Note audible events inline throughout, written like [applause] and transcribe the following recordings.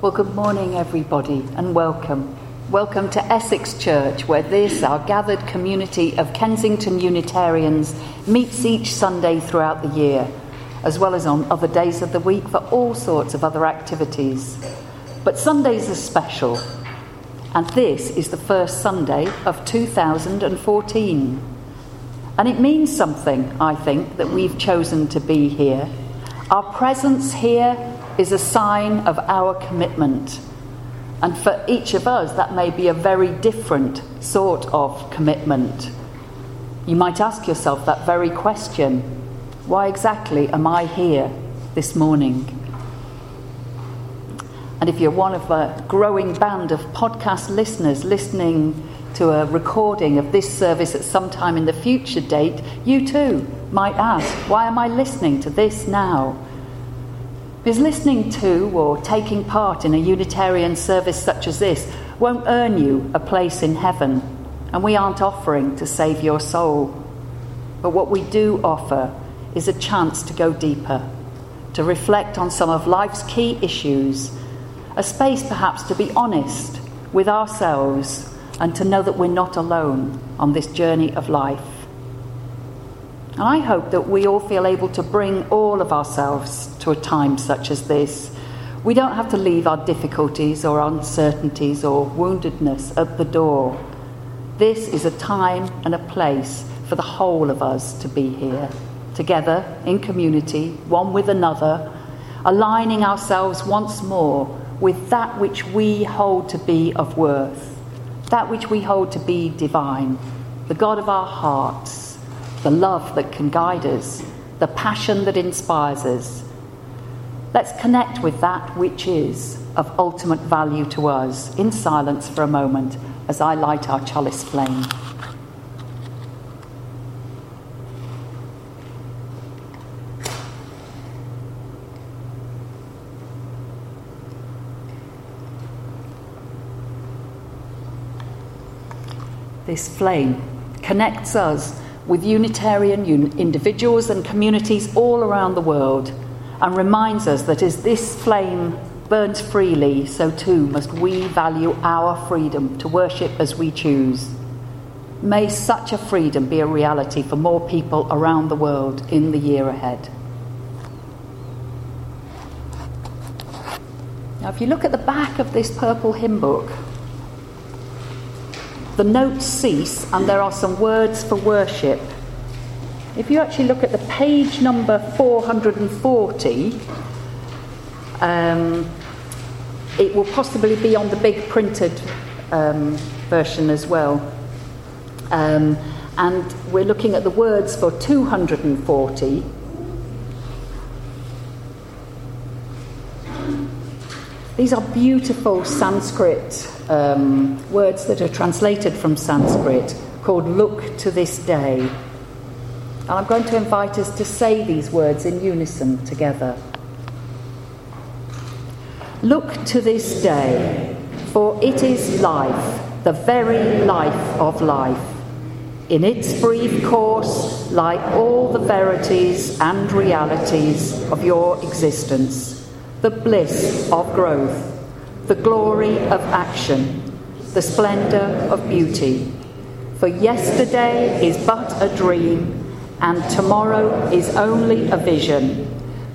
Well, good morning, everybody, and welcome. Welcome to Essex Church, where this, our gathered community of Kensington Unitarians, meets each Sunday throughout the year, as well as on other days of the week for all sorts of other activities. But Sundays are special, and this is the first Sunday of 2014. And it means something, I think, that we've chosen to be here. Our presence here is a sign of our commitment. And for each of us, that may be a very different sort of commitment. You might ask yourself that very question why exactly am I here this morning? And if you're one of a growing band of podcast listeners listening to a recording of this service at some time in the future date, you too might ask, why am I listening to this now? Because listening to or taking part in a Unitarian service such as this won't earn you a place in heaven, and we aren't offering to save your soul. But what we do offer is a chance to go deeper, to reflect on some of life's key issues, a space perhaps to be honest with ourselves and to know that we're not alone on this journey of life. And I hope that we all feel able to bring all of ourselves to a time such as this. We don't have to leave our difficulties or uncertainties or woundedness at the door. This is a time and a place for the whole of us to be here, together in community, one with another, aligning ourselves once more with that which we hold to be of worth, that which we hold to be divine, the God of our hearts the love that can guide us, the passion that inspires us. Let's connect with that which is of ultimate value to us in silence for a moment as I light our chalice flame. This flame connects us with Unitarian un- individuals and communities all around the world and reminds us that as this flame burns freely, so too must we value our freedom to worship as we choose. May such a freedom be a reality for more people around the world in the year ahead. Now, if you look at the back of this purple hymn book, the notes cease and there are some words for worship. If you actually look at the page number 440, um, it will possibly be on the big printed um, version as well. Um, and we're looking at the words for 240. These are beautiful Sanskrit um, words that are translated from Sanskrit called Look to this day. And I'm going to invite us to say these words in unison together. Look to this day, for it is life, the very life of life. In its brief course lie all the verities and realities of your existence the bliss of growth, the glory of action, the splendour of beauty. For yesterday is but a dream, and tomorrow is only a vision.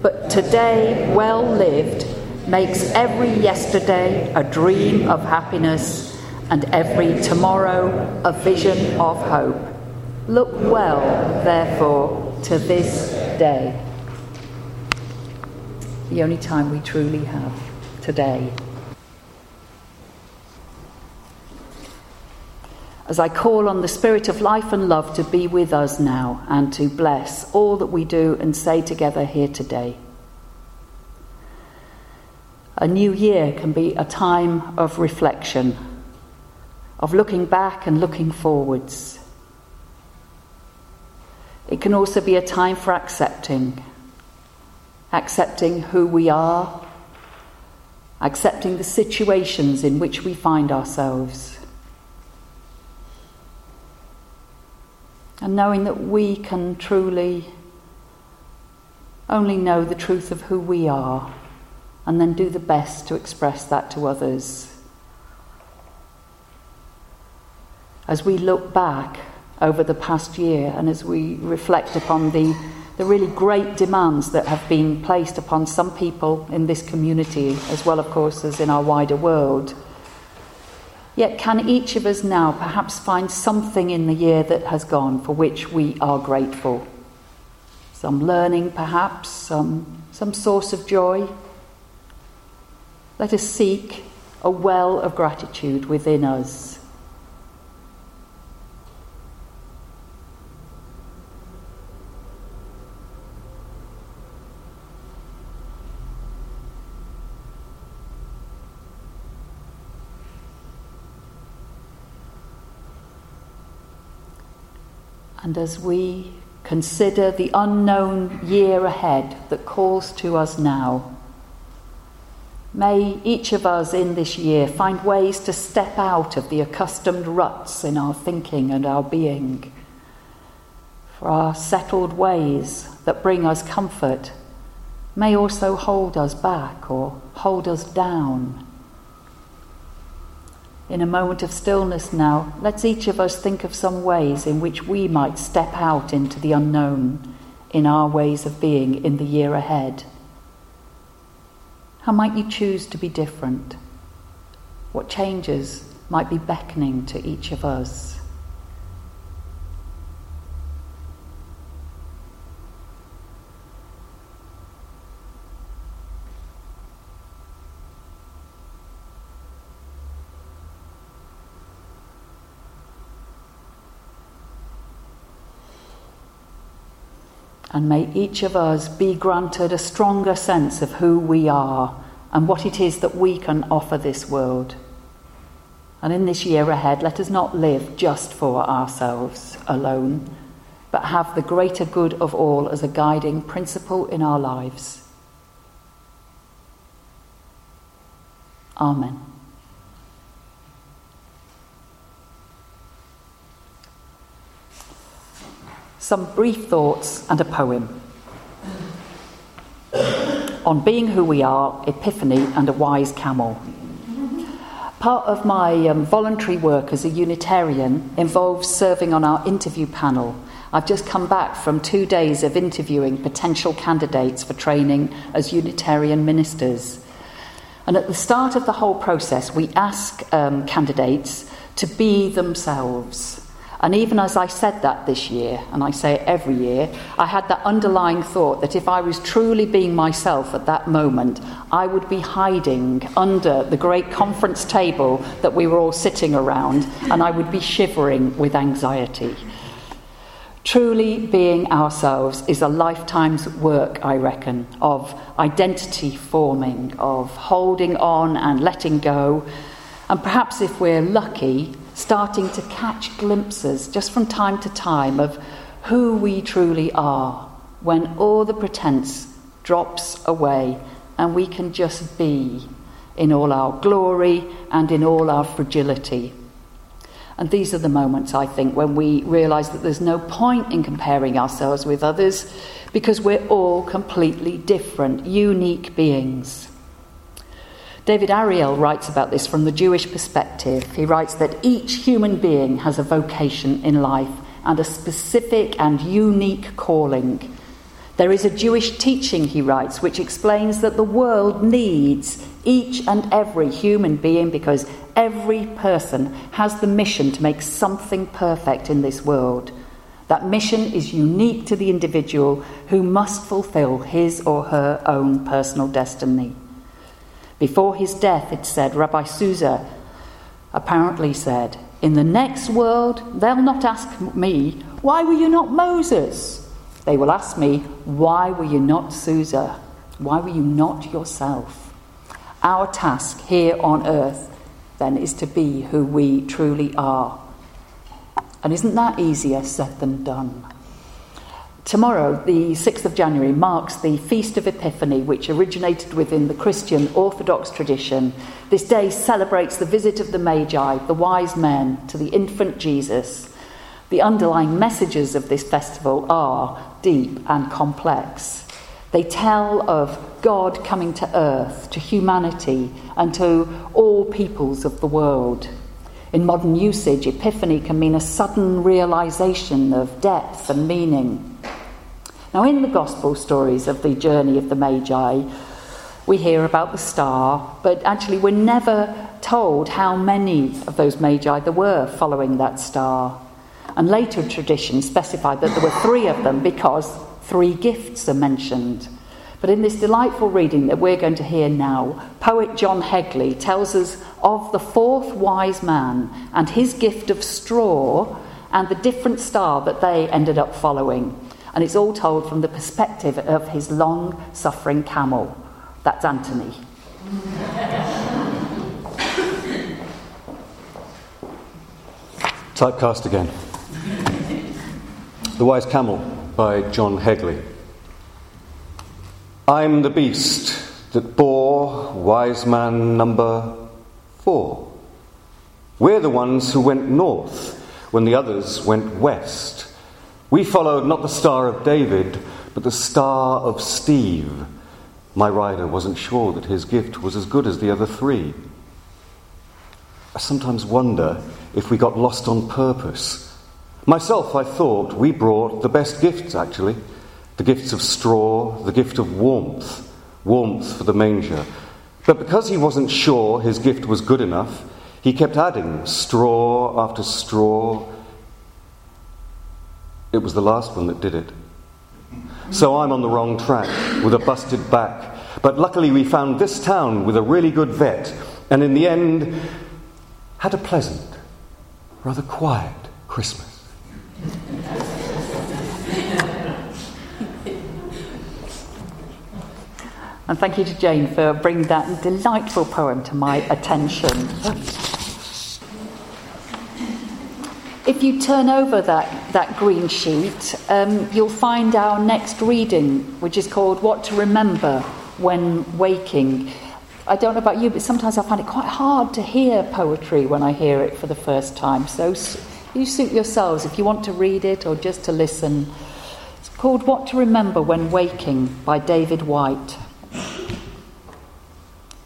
But today, well lived, makes every yesterday a dream of happiness, and every tomorrow a vision of hope. Look well, therefore, to this day the only time we truly have today. As I call on the Spirit of life and love to be with us now and to bless all that we do and say together here today. A new year can be a time of reflection, of looking back and looking forwards. It can also be a time for accepting accepting who we are, accepting the situations in which we find ourselves, and knowing that we can truly only know the truth of who we are and then do the best to express that to others. As we look back over the past year and as we reflect upon the, the really great demands that have been placed upon some people in this community, as well, of course, as in our wider world, Yet, can each of us now perhaps find something in the year that has gone for which we are grateful? Some learning, perhaps, some, some source of joy? Let us seek a well of gratitude within us. And as we consider the unknown year ahead that calls to us now, may each of us in this year find ways to step out of the accustomed ruts in our thinking and our being. For our settled ways that bring us comfort may also hold us back or hold us down in a moment of stillness now, let's each of us think of some ways in which we might step out into the unknown in our ways of being in the year ahead. How might you choose to be different? What changes might be beckoning to each of us? And may each of us be granted a stronger sense of who we are and what it is that we can offer this world. And in this year ahead, let us not live just for ourselves alone, but have the greater good of all as a guiding principle in our lives. Amen. Some brief thoughts and a poem. On being who we are, Epiphany and a wise camel. Part of my um, voluntary work as a Unitarian involves serving on our interview panel. I've just come back from two days of interviewing potential candidates for training as Unitarian ministers. And at the start of the whole process, we ask um, candidates to be themselves. And even as I said that this year, and I say it every year, I had that underlying thought that if I was truly being myself at that moment, I would be hiding under the great conference table that we were all sitting around, and I would be shivering with anxiety. Truly being ourselves is a lifetime's work, I reckon, of identity forming, of holding on and letting go. And perhaps if we're lucky, starting to catch glimpses just from time to time of who we truly are when all the pretense drops away and we can just be in all our glory and in all our fragility. And these are the moments, I think, when we realise that there's no point in comparing ourselves with others because we're all completely different, unique beings. David Ariel writes about this from the Jewish perspective. He writes that each human being has a vocation in life and a specific and unique calling. There is a Jewish teaching, he writes, which explains that the world needs each and every human being because every person has the mission to make something perfect in this world. That mission is unique to the individual who must fulfill his or her own personal destiny. Before his death, it said, Rabbi Zusya apparently said, In the next world, they'll not ask me, Why were you not Moses? They will ask me, Why were you not Zusya? Why were you not yourself? Our task here on earth, then, is to be who we truly are. And isn't that easier said than done? Tomorrow, the 6th of January, marks the Feast of Epiphany, which originated within the Christian Orthodox tradition. This day celebrates the visit of the Magi, the wise men, to the infant Jesus. The underlying messages of this festival are deep and complex. They tell of God coming to earth, to humanity, and to all peoples of the world. In modern usage, epiphany can mean a sudden realization of depth and meaning. Now, in the gospel stories of the journey of the Magi, we hear about the star, but actually, we're never told how many of those Magi there were following that star. And later traditions specify that there were three of them because three gifts are mentioned. But in this delightful reading that we're going to hear now, poet John Hegley tells us of the fourth wise man and his gift of straw and the different star that they ended up following. And it's all told from the perspective of his long suffering camel. That's Anthony. [laughs] Typecast again. The Wise Camel by John Hegley. I'm the beast that bore wise man number four. We're the ones who went north when the others went west. We followed not the Star of David, but the Star of Steve. My rider wasn't sure that his gift was as good as the other three. I sometimes wonder if we got lost on purpose. Myself, I thought we brought the best gifts, actually the gifts of straw, the gift of warmth, warmth for the manger. But because he wasn't sure his gift was good enough, he kept adding straw after straw. It was the last one that did it. So I'm on the wrong track with a busted back. But luckily, we found this town with a really good vet, and in the end, had a pleasant, rather quiet Christmas. And thank you to Jane for bringing that delightful poem to my attention. If you turn over that, that green sheet, um, you'll find our next reading, which is called What to Remember When Waking. I don't know about you, but sometimes I find it quite hard to hear poetry when I hear it for the first time. So you suit yourselves if you want to read it or just to listen. It's called What to Remember When Waking by David Whyte.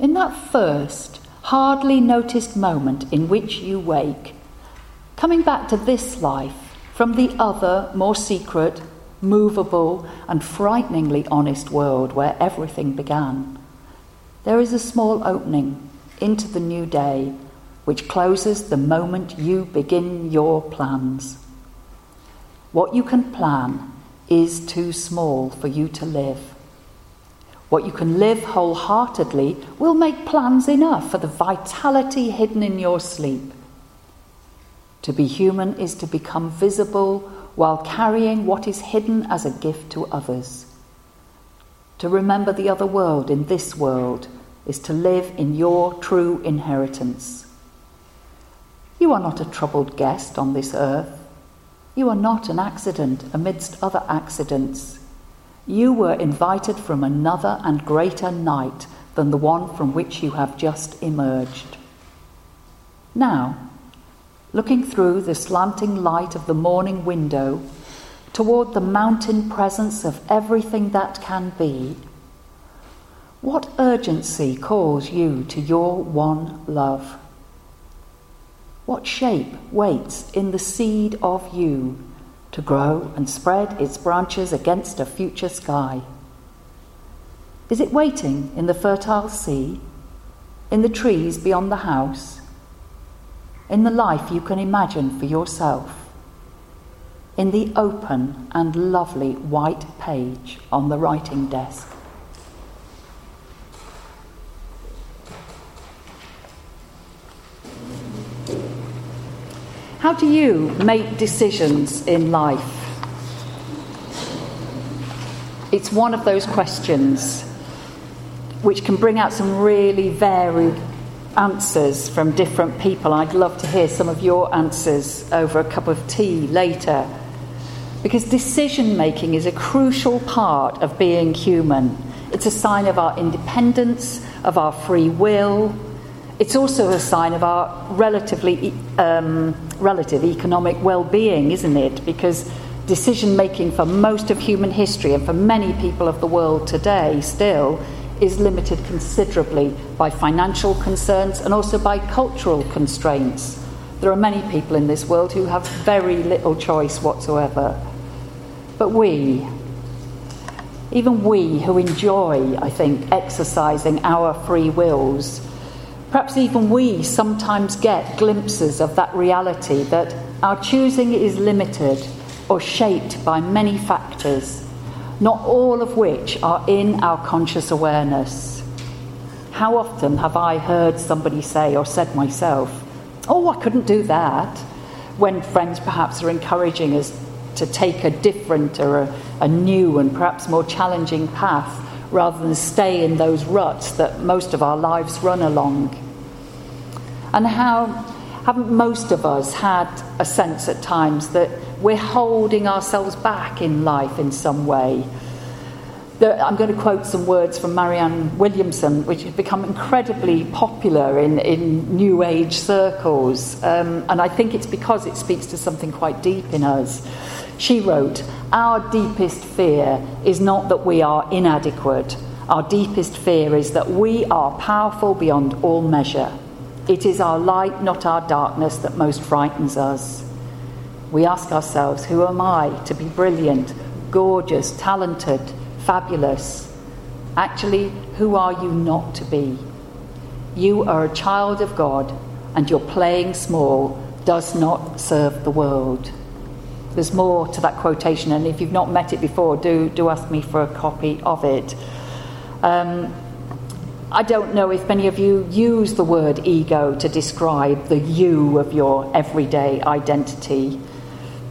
In that first, hardly noticed moment in which you wake, coming back to this life from the other, more secret, movable, and frighteningly honest world where everything began, there is a small opening into the new day which closes the moment you begin your plans. What you can plan is too small for you to live. What you can live wholeheartedly will make plans enough for the vitality hidden in your sleep. To be human is to become visible while carrying what is hidden as a gift to others. To remember the other world in this world is to live in your true inheritance. You are not a troubled guest on this earth. You are not an accident amidst other accidents. You were invited from another and greater night than the one from which you have just emerged. Now, looking through the slanting light of the morning window toward the mountain presence of everything that can be, what urgency calls you to your one love? What shape waits in the seed of you to grow and spread its branches against a future sky? Is it waiting in the fertile sea, in the trees beyond the house, in the life you can imagine for yourself, in the open and lovely white page on the writing desk? How do you make decisions in life? It's one of those questions which can bring out some really varied answers from different people. I'd love to hear some of your answers over a cup of tea later. Because decision making is a crucial part of being human. It's a sign of our independence, of our free will, it's also a sign of our relatively um, relative economic well-being, isn't it? Because decision making for most of human history and for many people of the world today still is limited considerably by financial concerns and also by cultural constraints. There are many people in this world who have very little choice whatsoever. But we, even we who enjoy, I think, exercising our free wills, perhaps even we sometimes get glimpses of that reality that our choosing is limited or shaped by many factors not all of which are in our conscious awareness. How often have I heard somebody say, or said myself, Oh, I couldn't do that, when friends perhaps are encouraging us to take a different or a, a new and perhaps more challenging path rather than stay in those ruts that most of our lives run along. And how haven't most of us had a sense at times that we're holding ourselves back in life in some way. I'm going to quote some words from Marianne Williamson, which have become incredibly popular in, in New Age circles. Um, and I think it's because it speaks to something quite deep in us. She wrote, Our deepest fear is not that we are inadequate. Our deepest fear is that we are powerful beyond all measure. It is our light, not our darkness, that most frightens us we ask ourselves, who am I to be brilliant, gorgeous, talented, fabulous? Actually, who are you not to be? You are a child of God, and your playing small does not serve the world. There's more to that quotation, and if you've not met it before, do, do ask me for a copy of it. Um, I don't know if many of you use the word ego to describe the you of your everyday identity.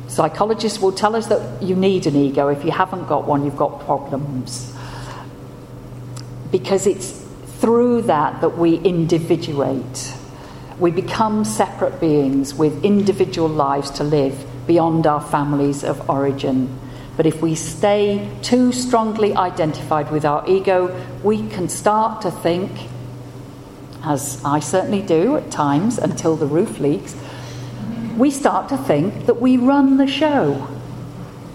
Psychologists will tell us that you need an ego. If you haven't got one, you've got problems. Because it's through that that we individuate. We become separate beings with individual lives to live beyond our families of origin. But if we stay too strongly identified with our ego, we can start to think, as I certainly do at times until the roof leaks, we start to think that we run the show,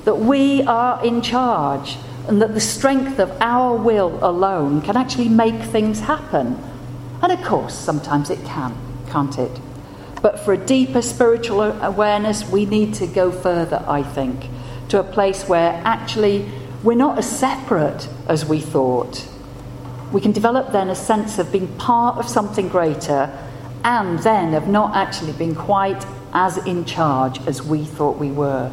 that we are in charge, and that the strength of our will alone can actually make things happen. And of course, sometimes it can, can't it? But for a deeper spiritual awareness, we need to go further, I think, to a place where actually we're not as separate as we thought. We can develop then a sense of being part of something greater and then of not actually being quite as in charge as we thought we were.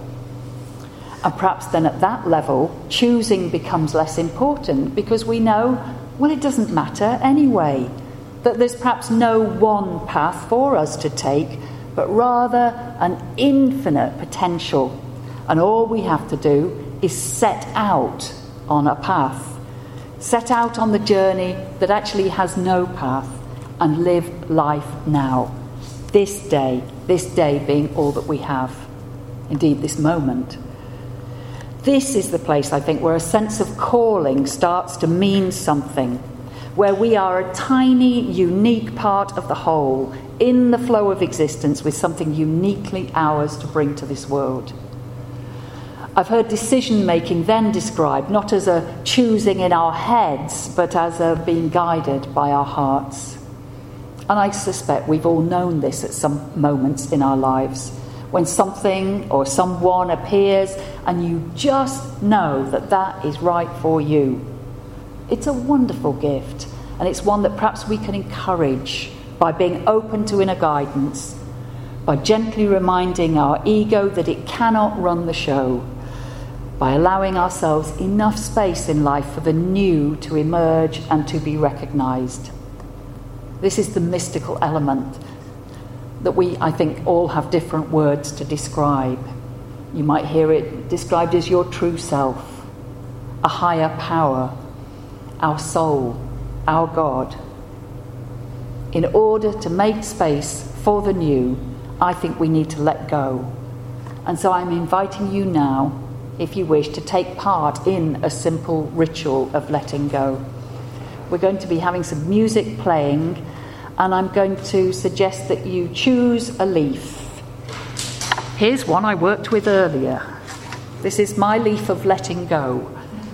And perhaps then at that level, choosing becomes less important because we know, well, it doesn't matter anyway. That there's perhaps no one path for us to take, but rather an infinite potential. And all we have to do is set out on a path, set out on the journey that actually has no path, and live life now, this day, this day being all that we have, indeed, this moment. This is the place, I think, where a sense of calling starts to mean something, where we are a tiny, unique part of the whole in the flow of existence with something uniquely ours to bring to this world. I've heard decision making then described not as a choosing in our heads, but as a being guided by our hearts. And I suspect we've all known this at some moments in our lives when something or someone appears and you just know that that is right for you. It's a wonderful gift, and it's one that perhaps we can encourage by being open to inner guidance, by gently reminding our ego that it cannot run the show, by allowing ourselves enough space in life for the new to emerge and to be recognized. This is the mystical element that we, I think, all have different words to describe. You might hear it described as your true self, a higher power, our soul, our God. In order to make space for the new, I think we need to let go. And so I'm inviting you now, if you wish, to take part in a simple ritual of letting go. We're going to be having some music playing, and I'm going to suggest that you choose a leaf. Here's one I worked with earlier. This is my leaf of letting go.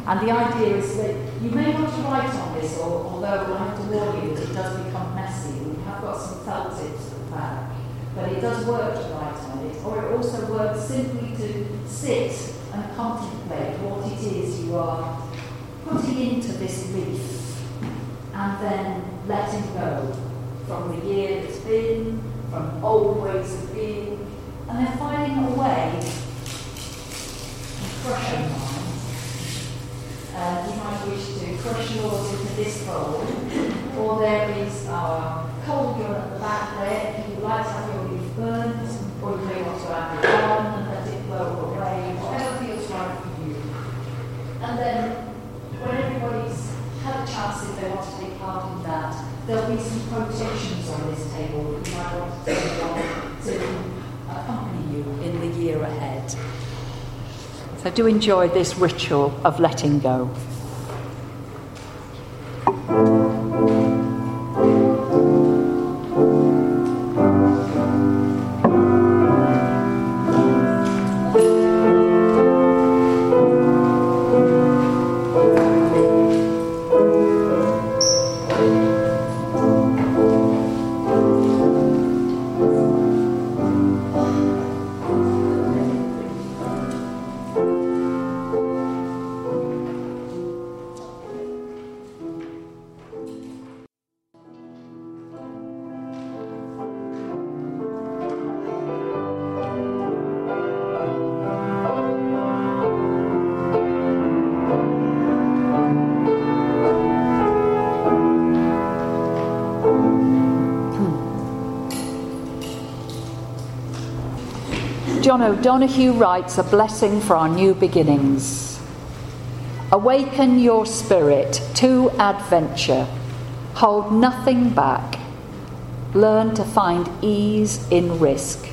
And the idea is that you may want to write on this, or, although I have to warn you that it does become messy. We have got some felt tips at the back. But it does work to write on it, or it also works simply to sit and contemplate what it is you are putting into this leaf and then letting go from the year that's been, from old ways of being, and then finding a way to crush your mind. Uh, you might wish to crush yours into this bowl, or there is our cold gun at the back there. If you like to have your leaf burnt, or you may want to add it on and let it blow away, whatever feels right for you. And then, when everybody's had a chance, if they want to take part in that, there'll be some quotations on this table that you might want to take on to accompany you in the year ahead. So do enjoy this ritual of letting go. John O'Donohue writes a blessing for our new beginnings. Awaken your spirit to adventure. Hold nothing back. Learn to find ease in risk.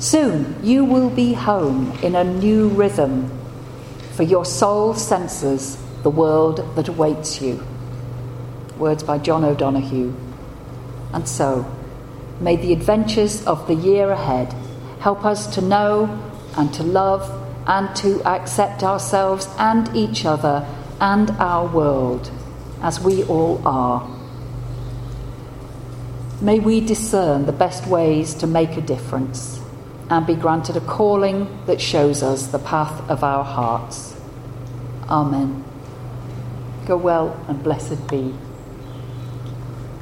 Soon you will be home in a new rhythm, for your soul senses the world that awaits you. Words by John O'Donohue. And so, may the adventures of the year ahead Help us to know and to love and to accept ourselves and each other and our world as we all are. May we discern the best ways to make a difference and be granted a calling that shows us the path of our hearts. Amen. Go well and blessed be.